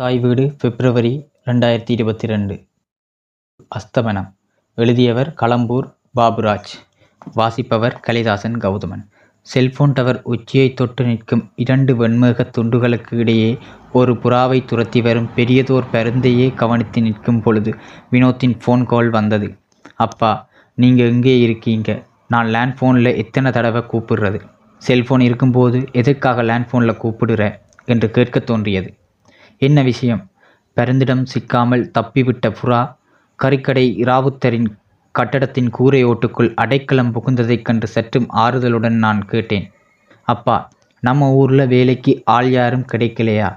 தாய் வீடு பிப்ரவரி ரெண்டாயிரத்தி இருபத்தி ரெண்டு அஸ்தமனம். எழுதியவர் களம்பூர் பாபுராஜ். வாசிப்பவர் கலிதாசன் கௌதமன். செல்போன் டவர் உச்சியை தொட்டு நிற்கும் இரண்டு வெண்மேகத் துண்டுகளுக்கு இடையே ஒரு புறாவை துரத்தி வரும் பெரியதோர் பருந்தையே கவனித்து நிற்கும் பொழுது வினோத்தின் ஃபோன் கால் வந்தது. அப்பா நீங்கள் எங்கே இருக்கீங்க? நான் லேண்ட் ஃபோனில் எத்தனை தடவை கூப்பிடுறது? செல்ஃபோன் இருக்கும்போது எதுக்காக லேண்ட் ஃபோனில் கூப்பிடுற? என்று கேட்கத் தோன்றியது. என்ன விஷயம்? பருந்திடம் சிக்காமல் தப்பிவிட்ட புறா கறிக்கடை இராவுத்தரின் கட்டடத்தின் கூரை ஓட்டுக்குள் அடைக்கலம் புகுந்ததைக் கண்டு சற்றும் ஆறுதலுடன் நான் கேட்டேன். அப்பா நம்ம ஊரில் வேலைக்கு ஆள் யாரும் கிடைக்கலையா?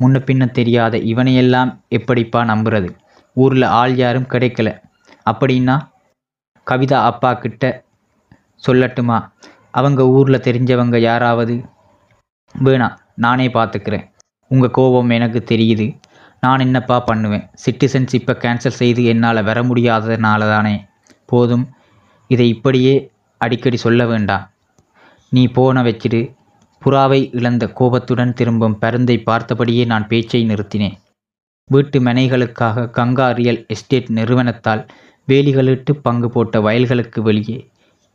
முன்ன பின்ன தெரியாத இவனையெல்லாம் எப்படிப்பா நம்புறது? ஊரில் ஆள் யாரும் கிடைக்கல. அப்படின்னா? கவிதா அப்பா கிட்ட சொல்லட்டுமா? அவங்க ஊரில் தெரிஞ்சவங்க யாராவது? வேணாம் நானே பார்த்துக்கிறேன் உங்கள் கோபம் எனக்கு தெரியுது. நான் என்னப்பா பண்ணுவேன்? சிட்டிசன்ஷிப்பை கேன்சல் செய்து என்னால் வர முடியாததுனால தானே போதும். இதை இப்படியே அடிக்கடி சொல்ல வேண்டாம் நீ போன வச்சிடு புறாவை இழந்த கோபத்துடன் திரும்பும் பருந்தை பார்த்தபடியே நான் பேச்சை நிறுத்தினேன். வீட்டு மனைகளுக்காக கங்கா ரியல் எஸ்டேட் நிறுவனத்தால் வேலிகளிட்டு பங்கு போட்ட வயல்களுக்கு வெளியே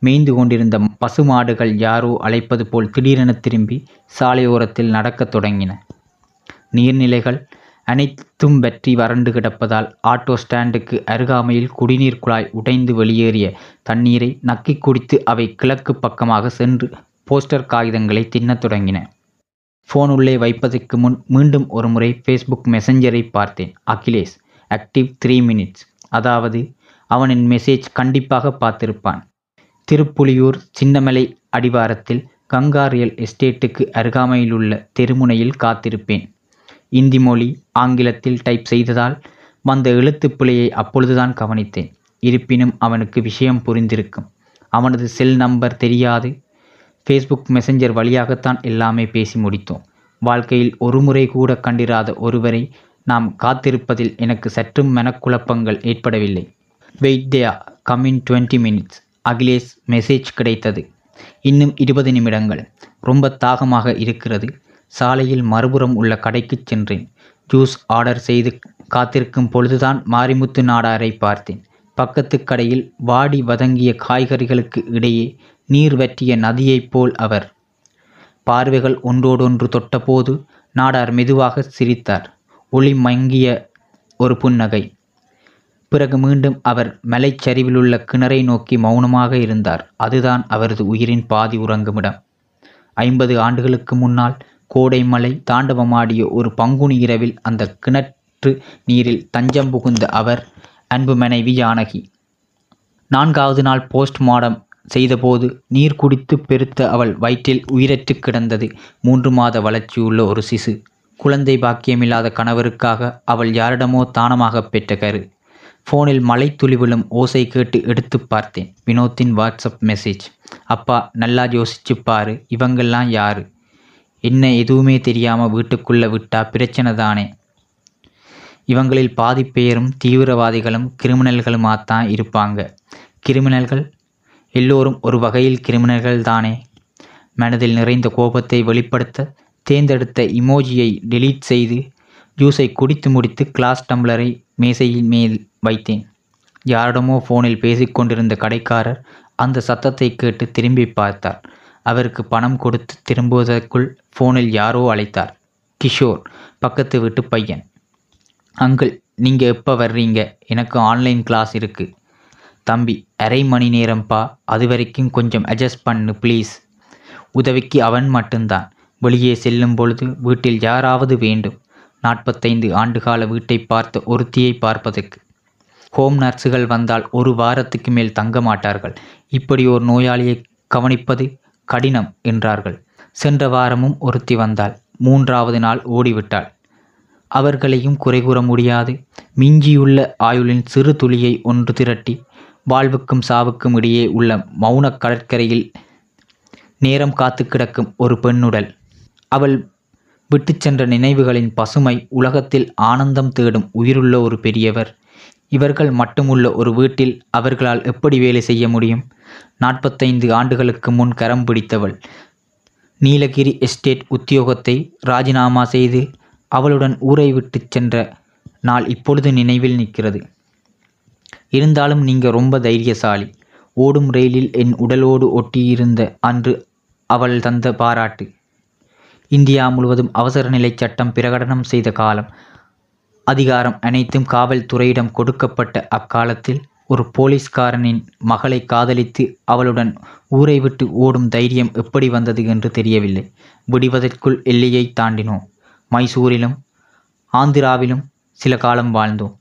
மேய்ந்து கொண்டிருந்த பசுமாடுகள் யாரோ அழைப்பது போல் திடீரென திரும்பி சாலையோரத்தில் நடக்கத் தொடங்கின. நீர்நிலைகள் அனைத்தும் வற்றி வறண்டு கிடப்பதால் ஆட்டோ ஸ்டாண்டுக்கு அருகாமையில் குடிநீர் குழாய் உடைந்து வெளியேறிய தண்ணீரை நக்கி குடித்து அவை கிழக்கு பக்கமாக சென்று போஸ்டர் காகிதங்களை தின்னத் தொடங்கின. ஃபோன் உள்ளே வைப்பதற்கு முன் மீண்டும் ஒரு முறை ஃபேஸ்புக் மெசஞ்சரை பார்த்தேன். அகிலேஷ் ஆக்டிவ் த்ரீ மினிட்ஸ் அதாவது அவனின் மெசேஜ் கண்டிப்பாக பார்த்திருப்பான். திருப்புலியூர் சின்னமலை அடிவாரத்தில் கங்கா ரியல் எஸ்டேட்டுக்கு அருகாமையிலுள்ள தெருமுனையில் காத்திருப்பேன். இந்தி மொழி ஆங்கிலத்தில் டைப் செய்ததால் வந்த எழுத்துப் பிழையை அப்பொழுதுதான் கவனித்தேன். இருப்பினும் அவனுக்கு விஷயம் புரிந்திருக்கும். அவனது செல் நம்பர் தெரியாது. ஃபேஸ்புக் மெசஞ்சர் வழியாகத்தான் எல்லாமே பேசி முடித்தோம். வாழ்க்கையில் ஒருமுறை கூட கண்டிராத ஒருவரை நாம் காத்திருப்பதில் எனக்கு சற்றும் மனக்குழப்பங்கள் ஏற்படவில்லை. Wait there in twenty minutes Akhilesh message கிடைத்தது. இன்னும் இருபது நிமிடங்கள். ரொம்ப தாகமாக இருக்கிறது. சாலையில் மறுபுறம் உள்ள கடைக்குச் சென்றேன். ஜூஸ் ஆர்டர் செய்து காத்திருக்கும் பொழுதுதான் மாரிமுத்து நாடாரை பார்த்தேன். பக்கத்து கடையில் வாடி வதங்கிய காய்கறிகளுக்கு இடையே நீர் வற்றிய நதியைப் போல் அவர். பார்வைகள் ஒன்றோடொன்று தொட்டபோது நாடார் மெதுவாக சிரித்தார். ஒளி மங்கிய ஒரு புன்னகை. பிறகு மீண்டும் அவர் மலைச்சரிவிலுள்ள கிணறை நோக்கி மௌனமாக இருந்தார். அதுதான் அவரது உயிரின் பாதி உறங்குமிடம். ஐம்பது ஆண்டுகளுக்கு முன்னால் கோடை மலை தாண்டவமாடிய ஒரு பங்குனி இரவில் அந்த கிணற்று நீரில் தஞ்சம் புகுந்த அவர் அன்பு மனைவி ஜானகி. நான்காவது நாள் போஸ்ட்மார்டம் செய்தபோது நீர் குடித்து பெருத்த அவள் வயிற்றில் உயிரற்று கிடந்தது. மூன்று மாத வளர்ச்சியுள்ள ஒரு சிசு. குழந்தை பாக்கியமில்லாத கணவருக்காக அவள் யாரிடமோ தானமாக பெற்ற கரு. ஃபோனில் மலை துளிவிழும் ஓசை கேட்டு எடுத்து பார்த்தேன். வினோத்தின் வாட்ஸ்அப் மெசேஜ். அப்பா நல்லா யோசிச்சு பாரு இவங்கெல்லாம் யாரு? என்ன எதுவுமே தெரியாமல் வீட்டுக்குள்ளே விட்டா பிரச்சனை தானே. இவங்களில் பாதி பேரும் தீவிரவாதிகளும் கிரிமினல்களுமாத்தான் இருப்பாங்க. கிரிமினல்கள் எல்லோரும் ஒரு வகையில் கிரிமினல்கள் தானே. மனதில் நிறைந்த கோபத்தை வெளிப்படுத்த தேர்ந்தெடுத்த இமோஜியை டெலீட் செய்து ஜூஸை குடித்து முடித்து கிளாஸ் டம்ளரை மேசையின் மேல் வைத்தேன். யாரிடமோ ஃபோனில் பேசிக்கொண்டிருந்த கடைக்காரர் அந்த சத்தத்தை கேட்டு திரும்பி பார்த்தார். அவருக்கு பணம் கொடுத்து திரும்புவதற்குள் ஃபோனில் யாரோ அழைத்தார். கிஷோர் பக்கத்து வீட்டு பையன். அங்கிள் நீங்கள் எப்போ வர்றீங்க? எனக்கு ஆன்லைன் கிளாஸ் இருக்குது தம்பி அரை மணி நேரம்ப்பா அது வரைக்கும் கொஞ்சம் அட்ஜஸ்ட் பண்ணு ப்ளீஸ். உதவிக்கு அவன் மட்டும்தான். வெளியே செல்லும் பொழுது வீட்டில் யாராவது வேண்டும். நாற்பத்தைந்து ஆண்டுகால வீட்டை பார்த்த ஒருத்தியை பார்ப்பதற்கு. ஹோம் நர்ஸுகள் வந்தால் ஒரு வாரத்துக்கு மேல் தங்க மாட்டார்கள். இப்படி ஒரு நோயாளியை கவனிப்பது கடினம் என்றார்கள். சென்ற வாரமும் ஒருத்தி வந்தாள். மூன்றாவது நாள் ஓடிவிட்டாள். அவர்களையும் குறை கூற முடியாது. மிஞ்சியுள்ள ஆயுளின் சிறு துளியை ஒன்று திரட்டி வாழ்வுக்கும் சாவுக்கும் இடையே உள்ள மௌன கடற்கரையில் நேரம் காத்து கிடக்கும் ஒரு பெண்ணுடல். அவள் விட்டு சென்ற நினைவுகளின் பசுமை உலகத்தில் ஆனந்தம் தேடும் உயிருள்ள ஒரு பெரியவர். இவர்கள் மட்டுமுள்ள ஒரு வீட்டில் அவர்களால் எப்படி வேலை செய்ய முடியும்? நாற்பத்தைந்து ஆண்டுகளுக்கு முன் கரம் பிடித்தவள். நீலகிரி எஸ்டேட் உத்தியோகத்தை ராஜினாமா செய்து அவளுடன் ஊரை விட்டு சென்ற நாள் இப்பொழுது நினைவில் நிற்கிறது. இருந்தாலும் நீங்க ரொம்ப தைரியசாலி. ஓடும் ரயிலில் என் உடலோடு ஒட்டியிருந்த அன்று அவள் தந்த பாராட்டு. இந்தியா முழுவதும் அவசர நிலை சட்டம் பிரகடனம் செய்த காலம் அதிகாரம் அனைத்தும் காவல்துறையிடம் கொடுக்கப்பட்ட அக்காலத்தில் ஒரு போலீஸ்காரனின் மகளை காதலித்து அவளுடன் ஊரை விட்டு ஓடும் தைரியம் எப்படி வந்தது என்று தெரியவில்லை. விடிவதற்குள் எல்லையை தாண்டினோம். மைசூரிலும் ஆந்திராவிலும் சில காலம் வாழ்ந்தோம்.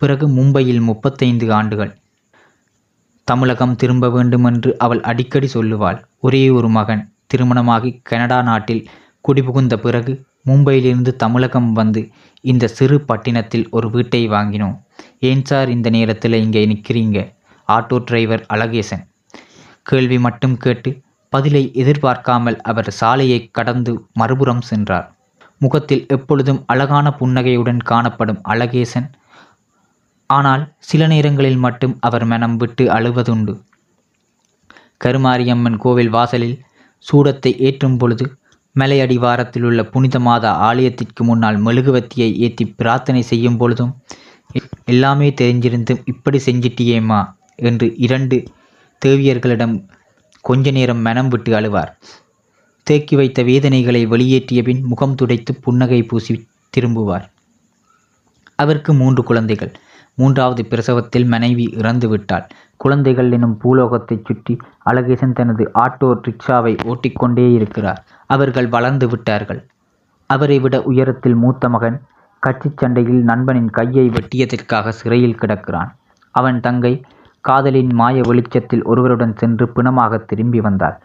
பிறகு மும்பையில் முப்பத்தைந்து ஆண்டுகள். தமிழகம் திரும்ப வேண்டுமென்று அவள் அடிக்கடி சொல்லுவாள். ஒரே ஒரு மகன் திருமணமாகி கனடா நாட்டில் குடிபுகுந்த பிறகு மும்பையிலிருந்து தமிழகம் வந்து இந்த சிறு பட்டினத்தில் ஒரு வீட்டை வாங்கினோம். ஏன் சார் இந்த நேரத்தில் இங்கே நிற்கிறீங்க ஆட்டோ டிரைவர் அழகேசன். கேள்வி மட்டும் கேட்டு பதிலை எதிர்பார்க்காமல் அவர் சாலையை கடந்து மறுபுறம் சென்றார். முகத்தில் எப்பொழுதும் அழகான புன்னகையுடன் காணப்படும் அழகேசன். ஆனால் சில நேரங்களில் மட்டும் அவர் மனம் விட்டு அழுவதுண்டு. கருமாரியம்மன் கோவில் வாசலில் சூடத்தை ஏற்றும் பொழுது மலையடிவாரத்திலுள்ள புனித மாதா ஆலயத்திற்கு முன்னால் மெழுகுவத்தியை ஏற்றி பிரார்த்தனை செய்யும் பொழுதும் எல்லாமே தெரிஞ்சிருந்தும் இப்படி செஞ்சிட்டியேம்மா என்று இரண்டு தேவியர்களிடம் கொஞ்ச நேரம் மனம் விட்டு அழுவார். தேக்கி வைத்த வேதனைகளை வெளியேற்றிய பின் முகம் துடைத்து புன்னகை பூசி திரும்புவார். அவருக்கு மூன்று குழந்தைகள். மூன்றாவது பிரசவத்தில் மனைவி இறந்து விட்டாள். குழந்தைகள் எனும் பூலோகத்தைச் சுற்றி அழகேசன் தனது ஆட்டோ ரிக்ஷாவை ஓட்டிக்கொண்டே இருக்கிறார். அவர்கள் வளர்ந்து விட்டார்கள். அவரை விட உயரத்தில் மூத்த மகன் கட்சிச் சண்டையில் நண்பனின் கையை வெட்டியதற்காக சிறையில் கிடக்கிறான். அவன் தங்கை காதலின் மாய வெளிச்சத்தில் ஒருவருடன் சென்று பிணமாக திரும்பி வந்தாள்.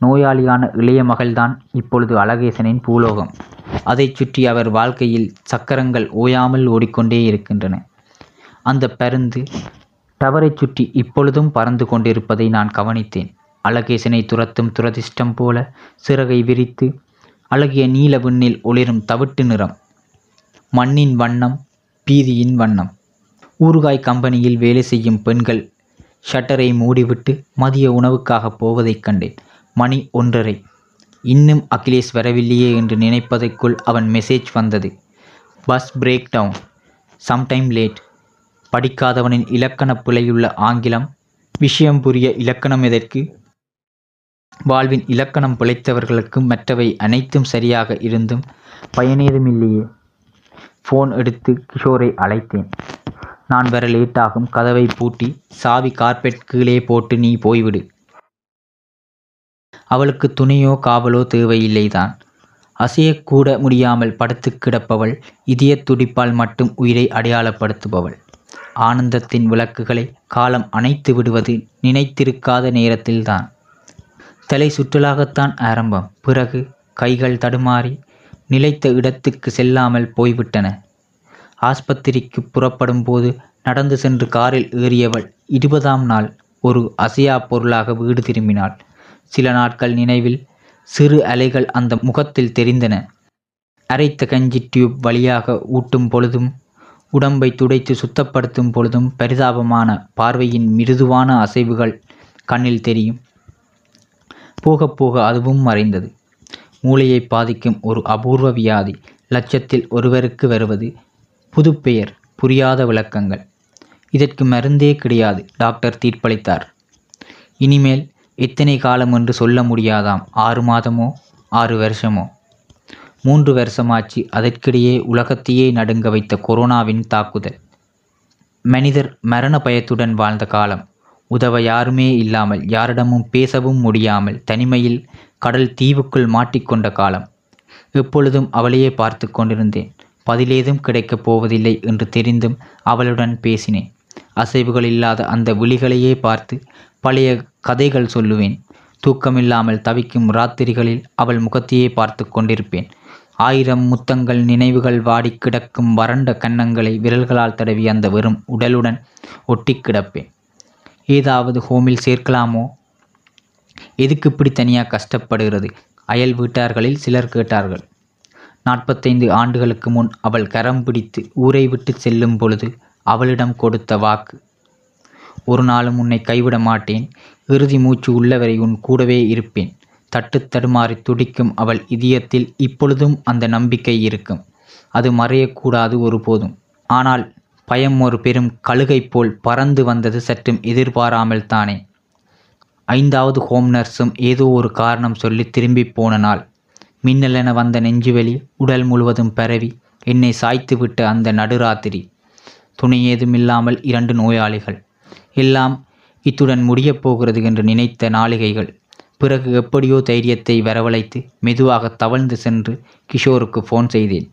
நோயாளியான இளைய மகள்தான் இப்பொழுது அழகேசனின் பூலோகம். அதைச் சுற்றி அவர் வாழ்க்கையில் சக்கரங்கள் ஓயாமல் ஓடிக்கொண்டே இருக்கின்றன. அந்த பருந்து டவரைச் சுற்றி இப்பொழுதும் பறந்து கொண்டிருப்பதை நான் கவனித்தேன். அழகேசனை துரத்தும் துரதிர்ஷ்டம் போல சிறகை விரித்து அழகிய நீல விண்ணில் ஒளிரும் தவிட்டு நிறம் மண்ணின் வண்ணம் பீதியின் வண்ணம். ஊறுகாய் கம்பெனியில் வேலை செய்யும் பெண்கள் ஷட்டரை மூடிவிட்டு மதிய உணவுக்காக போவதைக் கண்டேன். மணி ஒன்றரை. இன்னும் அகிலேஷ் வரவில்லையே என்று நினைப்பதற்குள் அவன் மெசேஜ் வந்தது. Bus break down sometime late படிக்காதவனின் இலக்கண பிழையுள்ள ஆங்கிலம் விஷயம் புரிய இலக்கணம் எதற்கு? வாழ்வின் இலக்கணம் பிழைத்தவர்களுக்கு மற்றவை அனைத்தும் சரியாக இருந்தும் பயனேதுமில்லையே ஃபோன் எடுத்து கிஷோரை அழைத்தேன். நான் வர லேட்டாகும் கதவை பூட்டி சாவி கார்பெட் கீழே போட்டு நீ போய்விடு. அவளுக்கு துணையோ காவலோ தேவையில்லைதான். அசையக்கூட முடியாமல் படுத்து கிடப்பவள் இதய துடிப்பால் மட்டும் உயிரை அடையாளப்படுத்துபவள். ஆனந்தத்தின் விளக்குகளை காலம் அணைத்து விடுவது நினைத்திருக்காத நேரத்தில்தான். தலை சுற்றலாகத்தான் ஆரம்பம். பிறகு கைகள் தடுமாறி நிலைத்த இடத்துக்கு செல்லாமல் போய்விட்டன. ஆஸ்பத்திரிக்கு புறப்படும் போது நடந்து சென்று காரில் ஏறியவள் இருபதாம் நாள் ஒரு அசையா பொருளாக வீடு திரும்பினாள். சில நாட்கள் நினைவில் சிறு அலைகள் அந்த முகத்தில் தெரிந்தன. அரைத்த கஞ்சி டியூப் வழியாக ஊட்டும் பொழுதும் உடம்பை துடைத்து சுத்தப்படுத்தும் பொழுதும் பரிதாபமான பார்வையின் மிருதுவான அசைவுகள் கண்ணில் தெரியும். போக போக அதுவும் மறைந்தது. மூளையை பாதிக்கும் ஒரு அபூர்வ வியாதி லட்சத்தில் ஒருவருக்கு வருவது புதுப்பெயர் புரியாத விளக்கங்கள். இதற்கு மருந்தே கிடையாது டாக்டர் தீர்ப்பளித்தார். இனிமேல் எத்தனை காலம் என்று சொல்ல முடியாதாம் ஆறு மாதமோ ஆறு வருஷமோ? மூன்று வருஷமாச்சு அதற்கிடையே உலகத்தையே நடுங்க வைத்த கொரோனாவின் தாக்குதல். மனிதர் மரண பயத்துடன் வாழ்ந்த காலம். உதவ யாருமே இல்லாமல் யாரிடமும் பேசவும் முடியாமல் தனிமையில் கடல் தீவுக்குள் மாட்டிக்கொண்ட காலம். எப்பொழுதும் அவளையே பார்த்து கொண்டிருந்தேன். பதிலேதும் கிடைக்கப் போவதில்லை என்று தெரிந்தும் அவளுடன் பேசினேன். அசைவுகள் இல்லாத அந்த விழிகளையே பார்த்து பழைய கதைகள் சொல்லுவேன். தூக்கமில்லாமல் தவிக்கும் ராத்திரிகளில் அவள் முகத்தையே பார்த்து கொண்டிருப்பேன். ஆயிரம் முத்தங்கள் நினைவுகள் வாடி கிடக்கும் வறண்ட கன்னங்களை விரல்களால் தடவி அந்த வெறும் உடலுடன் ஒட்டி கிடப்பேன். ஏதாவது ஹோமில் சேர்க்கலாமோ? எதுக்கு இப்படி தனியாக கஷ்டப்படுகிறது? அயல் வீட்டார்களில் சிலர் கேட்டார்கள். நாற்பத்தைந்து ஆண்டுகளுக்கு முன் அவள் கரம் பிடித்து ஊரை விட்டு செல்லும் பொழுது அவளிடம் கொடுத்த வாக்கு. ஒரு நாளும் உன்னை கைவிட மாட்டேன். இறுதி மூச்சு உள்ளவரை உன் கூடவே இருப்பேன். தட்டு தடுமாறி துடிக்கும் அவள் இதயத்தில் இப்பொழுதும் அந்த நம்பிக்கை இருக்கும். அது மறையக்கூடாது ஒருபோதும். ஆனால் பயம் ஒரு பெரும் கழுகை போல் பறந்து வந்தது சற்றும் எதிர்பாராமல் தானே. ஐந்தாவது ஹோம் நர்ஸும் ஏதோ ஒரு காரணம் சொல்லி திரும்பி போன நாள். மின்னலென வந்த நெஞ்சுவலி உடல் முழுவதும் பரவி என்னை சாய்த்துவிட்ட அந்த நடுராத்திரி. துணை ஏதுமில்லாமல் இரண்டு நோயாளிகள். எல்லாம் இத்துடன் முடியப் போகிறது என்று நினைத்த நாளிகைகள் பிறகு எப்படியோ தைரியத்தை வரவழைத்து மெதுவாக தவழ்ந்து சென்று கிஷோருக்கு ஃபோன் செய்தேன்.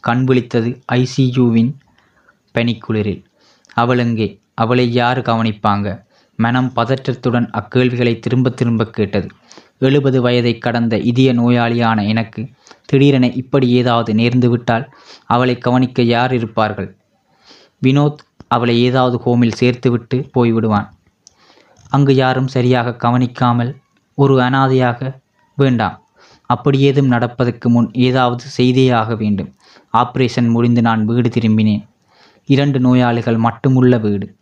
கண் விழித்தது ஐசியூவின் பனிக்குளிரில். அவள் எங்கே? அவளை யார் கவனிப்பாங்க? மனம் பதற்றத்துடன் அக்கேள்விகளை திரும்ப திரும்ப கேட்டது. எழுபது வயதை கடந்த இதய நோயாளியான எனக்கு திடீரென இப்படி ஏதாவது நேர்ந்துவிட்டால் அவளை கவனிக்க யார் இருப்பார்கள்? வினோத் அவளை ஏதாவது ஹோமில் சேர்த்துவிட்டு போய்விடுவான். அங்கு யாரும் சரியாக கவனிக்காமல் ஒரு அனாதையாக வேண்டாம். அப்படி ஏதும் நடப்பதற்கு முன் ஏதாவது செய்தே ஆக வேண்டும். ஆப்ரேஷன் முடிந்து நான் வீடு திரும்பினேன். இரண்டு நோயாளிகள் மட்டுமுள்ள வீடு.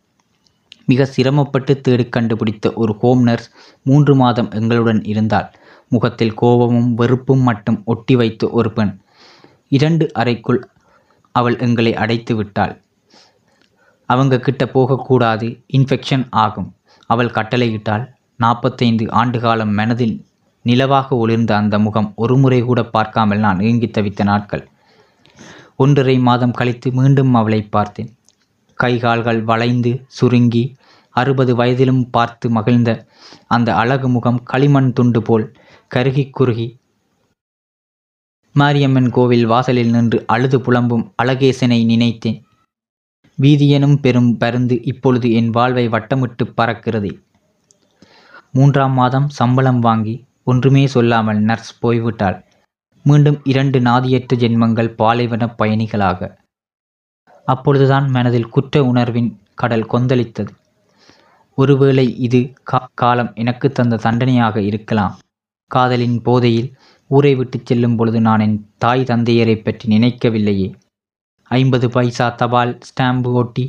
மிக சிரமப்பட்டு தேடி கண்டுபிடித்த ஒரு ஹோம் நர்ஸ் மூன்று மாதம் எங்களுடன் இருந்தாள். முகத்தில் கோபமும் வெறுப்பும் மட்டும் ஒட்டி வைத்த ஒரு பெண். இரண்டு அறைக்குள் அவள் எங்களை அடைத்து விட்டாள். அவங்க கிட்ட போகக்கூடாது. இன்ஃபெக்ஷன் ஆகும். அவள் கட்டளையிட்டாள். நாற்பத்தைந்து ஆண்டு காலம் மனதில் நிலவாக ஒளிர்ந்த அந்த முகம் ஒரு முறை கூட பார்க்காமல் நான் ஏங்கி தவித்த நாட்கள். ஒன்றரை மாதம் கழித்து மீண்டும் அவளை பார்த்தேன். கை கால்கள் வளைந்து சுருங்கி அறுபது வயதிலும் பார்த்து மகிழ்ந்த அந்த அழகு முகம் களிமண் துண்டு போல் கருகி குறுகி. மாரியம்மன் கோவில் வாசலில் நின்று அழுது புலம்பும் அழகேசனை நினைத்தேன். வீதியெனும் பெரும் பருந்து இப்பொழுது என் வாழ்வை வட்டமிட்டு பறக்கிறது. மூன்றாம் மாதம் சம்பளம் வாங்கி ஒன்றுமே சொல்லாமல் நர்ஸ் போய்விட்டாள். மீண்டும் இரண்டு நாதியற்ற ஜென்மங்கள் பாலைவன பயணிகளாக. அப்பொழுதுதான் மனதில் குற்ற உணர்வின் கடல் கொந்தளித்தது. ஒருவேளை இது கா காலம் எனக்கு தந்த தண்டனையாக இருக்கலாம். காதலின் போதையில் ஊரை விட்டு செல்லும் பொழுது நான் என் தாய் தந்தையரை பற்றி நினைக்கவில்லையே. ஐம்பது பைசா தபால் ஸ்டாம்பு ஓட்டி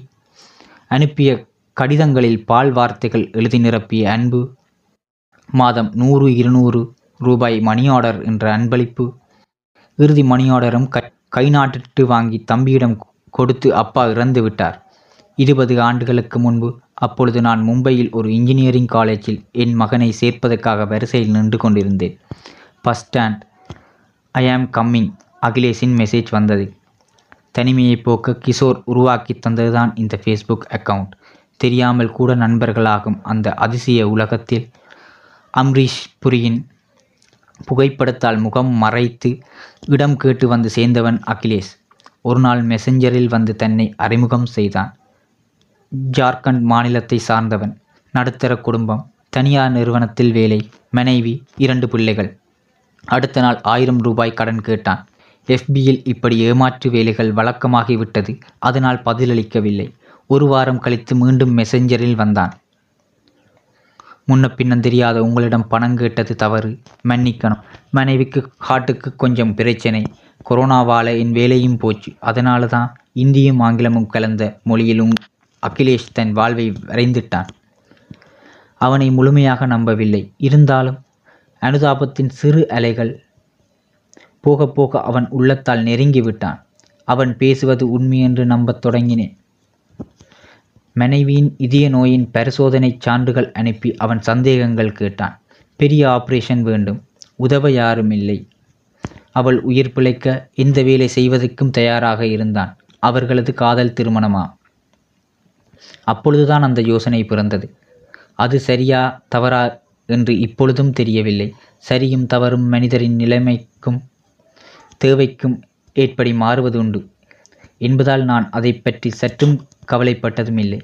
அனுப்பிய கடிதங்களில் பால் வார்த்தைகள் எழுதி நிரப்பிய அன்பு மாதம் நூறு இருநூறு ரூபாய் மணி ஆர்டர் என்ற அன்பளிப்பு. இறுதி மணி ஆர்டரும் கை கை நாட்டிட்டு வாங்கி தம்பியிடம் கொடுத்து அப்பா இறந்து விட்டார். இருபது ஆண்டுகளுக்கு முன்பு அப்பொழுது நான் மும்பையில் ஒரு இன்ஜினியரிங் காலேஜில் என் மகனை சேர்ப்பதற்காக வரிசையில் நின்று கொண்டிருந்தேன். பஸ் ஸ்டாண்ட் ஐ ஆம் கம்மிங் அகிலேஷின் மெசேஜ் வந்தது. தனிமையை போக்க கிஷோர் உருவாக்கி தந்ததுதான் இந்த ஃபேஸ்புக் அக்கவுண்ட் தெரியாமல் கூட நண்பர்களாகும் அந்த அதிசய உலகத்தில் அம்ரீஷ் புரியின் புகைப்படத்தால் முகம் மறைத்து இடம் கேட்டு வந்து சேர்ந்தவன் அகிலேஷ். ஒரு நாள் மெசஞ்சரில் வந்து தன்னை அறிமுகம் செய்தான். ஜார்க்கண்ட் மாநிலத்தை சார்ந்தவன் நடுத்தர குடும்பம் தனியார் நிறுவனத்தில் வேலை மனைவி இரண்டு பிள்ளைகள். அடுத்த நாள் ஆயிரம் ரூபாய் கடன் கேட்டான். எஃபியில் இப்படி ஏமாற்று வேலைகள் வழக்கமாகிவிட்டது அதனால் பதிலளிக்கவில்லை. ஒரு வாரம் கழித்து மீண்டும் மெசஞ்சரில் வந்தான். முன்ன பின்னம் தெரியாத உங்களிடம் பணம் கேட்டது தவறு. மன்னிக்கணும். மனைவிக்கு ஹார்ட்டுக்கு கொஞ்சம் பிரச்சனை. கொரோனாவால் என் வேலையும் போச்சு. அதனால தான் இந்தியும் ஆங்கிலமும் கலந்த மொழியிலும் அகிலேஷ் தன் வாழ்வை வரைந்துட்டான். அவனை முழுமையாக நம்பவில்லை. இருந்தாலும் அனுதாபத்தின் சிறு அலைகள் போக போக அவன் உள்ளத்தால் நெருங்கி விட்டான். அவன் பேசுவது உண்மையென்று நம்பத் தொடங்கினேன். மனைவியின் இதய நோயின் பரிசோதனை சான்றுகள் அனுப்பி அவன் சந்தேகங்கள் கேட்டான். பெரிய ஆபரேஷன் வேண்டும். உதவ யாரும் இல்லை. அவள் உயிர் பிழைக்க இந்த வேலை செய்வதற்கும் தயாராக இருந்தான். அவர்களது காதல் திருமணமா? அப்பொழுதுதான் அந்த யோசனை பிறந்தது. அது சரியா தவறா என்று இப்பொழுதும் தெரியவில்லை. சரியும் தவறும் மனிதரின் நிலைமைக்கும் தேவைக்கும் ஏற்படி மாறுவது உண்டு என்பதால் நான் அதை பற்றி சற்றும் கவலைப்பட்டதும் இல்லை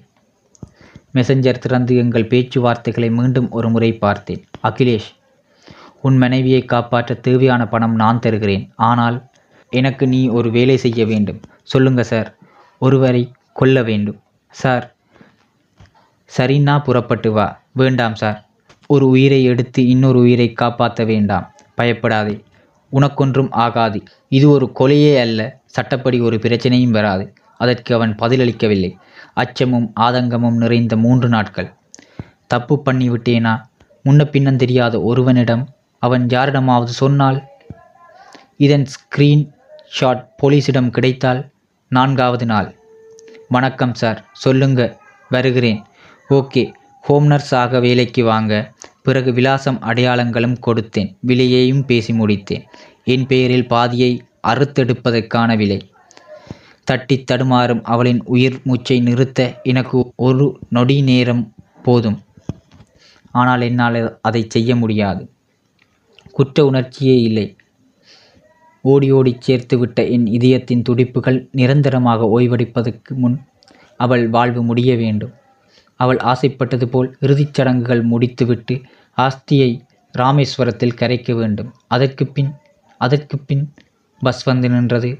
மெசஞ்சர் திறந்து எங்கள் பேச்சுவார்த்தைகளை மீண்டும் ஒரு முறை பார்த்தேன். அகிலேஷ் உன் மனைவியை காப்பாற்ற தேவையான பணம் நான் தருகிறேன். ஆனால் எனக்கு நீ ஒரு வேலை செய்ய வேண்டும். சொல்லுங்க சார் ஒருவரை கொல்ல வேண்டும். சார் சரின்னா புறப்பட்டு வா. வேண்டாம் சார் ஒரு உயிரை எடுத்து இன்னொரு உயிரை காப்பாற்ற வேண்டாம். பயப்படாதே. உனக்கொன்றும் ஆகாது. இது ஒரு கொலையே அல்ல. சட்டப்படி ஒரு பிரச்சனையும் வராது. அதற்கு அவன் பதிலளிக்கவில்லை. அச்சமும் ஆதங்கமும் நிறைந்த மூன்று நாட்கள். தப்பு பண்ணிவிட்டேனா முன்ன பின்னம் தெரியாத ஒருவனிடம் அவன் யாரிடமாவது சொன்னால்? இதன் ஸ்கிரீன் ஷாட் போலீஸிடம் கிடைத்தால் நான்காவது நாள். வணக்கம் சார் சொல்லுங்க வருகிறேன். ஓகே ஹோம் நர்ஸ் ஆக வேலைக்கு வாங்க. பிறகு விலாசம் அடையாளங்களும் கொடுத்தேன். விலையையும் பேசி முடித்தேன். என் பெயரில் பாதியை அறுத்தெடுப்பதற்கான விலை தட்டி தடுமாறும் அவளின் உயிர் மூச்சை நிறுத்த எனக்கு ஒரு நொடி நேரம் போதும். ஆனால் என்னால் அதை செய்ய முடியாது. குற்ற உணர்ச்சியே இல்லை. ஓடி ஓடி சேர்த்துவிட்ட என் இதயத்தின் துடிப்புகள் நிரந்தரமாக ஓய்வெடுப்பதற்கு முன் அவள் வாழ்வு முடிய வேண்டும். அவள் ஆசைப்பட்டது போல் இறுதிச் சடங்குகள் முடித்துவிட்டு ஆஸ்தியை ராமேஸ்வரத்தில் கரைக்க வேண்டும். அதற்கு பின் அதற்கு பின் பஸ் வந்து நின்றது.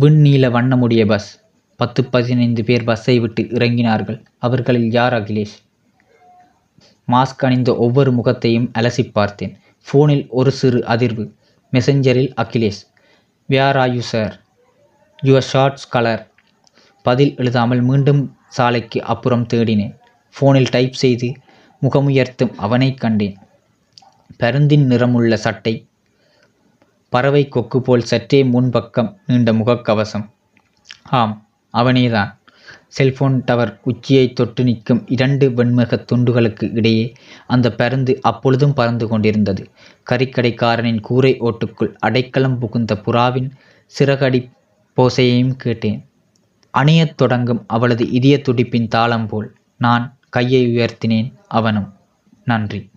விண்ணீல வண்ணமுடைய பஸ். பத்து பதினைந்து பேர் பஸ்ஸை விட்டு இறங்கினார்கள். அவர்களில் யார் அகிலேஷ்? மாஸ்க் அணிந்த ஒவ்வொரு முகத்தையும் அலசி பார்த்தேன். ஃபோனில் ஒரு சிறு அதிர்வு. மெசஞ்சரில் Akhilesh. Where are you sir your shorts colour பதில் எழுதாமல் மீண்டும் சாலைக்கு அப்புறம் தேடினேன். ஃபோனில் டைப் செய்து முகமுயர்த்தும் அவனை கண்டேன். பருந்தின் நிறமுள்ள சட்டை பறவை கொக்கு போல் சற்றே முன்பக்கம் நீண்ட முகக்கவசம். ஆம் அவனேதான். செல்போன் டவர் உச்சியை தொட்டு நிற்கும் இரண்டு வெண்முகத் துண்டுகளுக்கு இடையே அந்த பருந்து அப்பொழுதும் பறந்து கொண்டிருந்தது. கறிக்கடைக்காரனின் கூரை ஓட்டுக்குள் அடைக்கலம் புகுந்த புறாவின் சிறகடி போசையையும் கேட்டேன். அணியத் தொடங்கும் அவளது இதய துடிப்பின் தாளம் போல் நான் கையை உயர்த்தினேன் அவனும். நன்றி.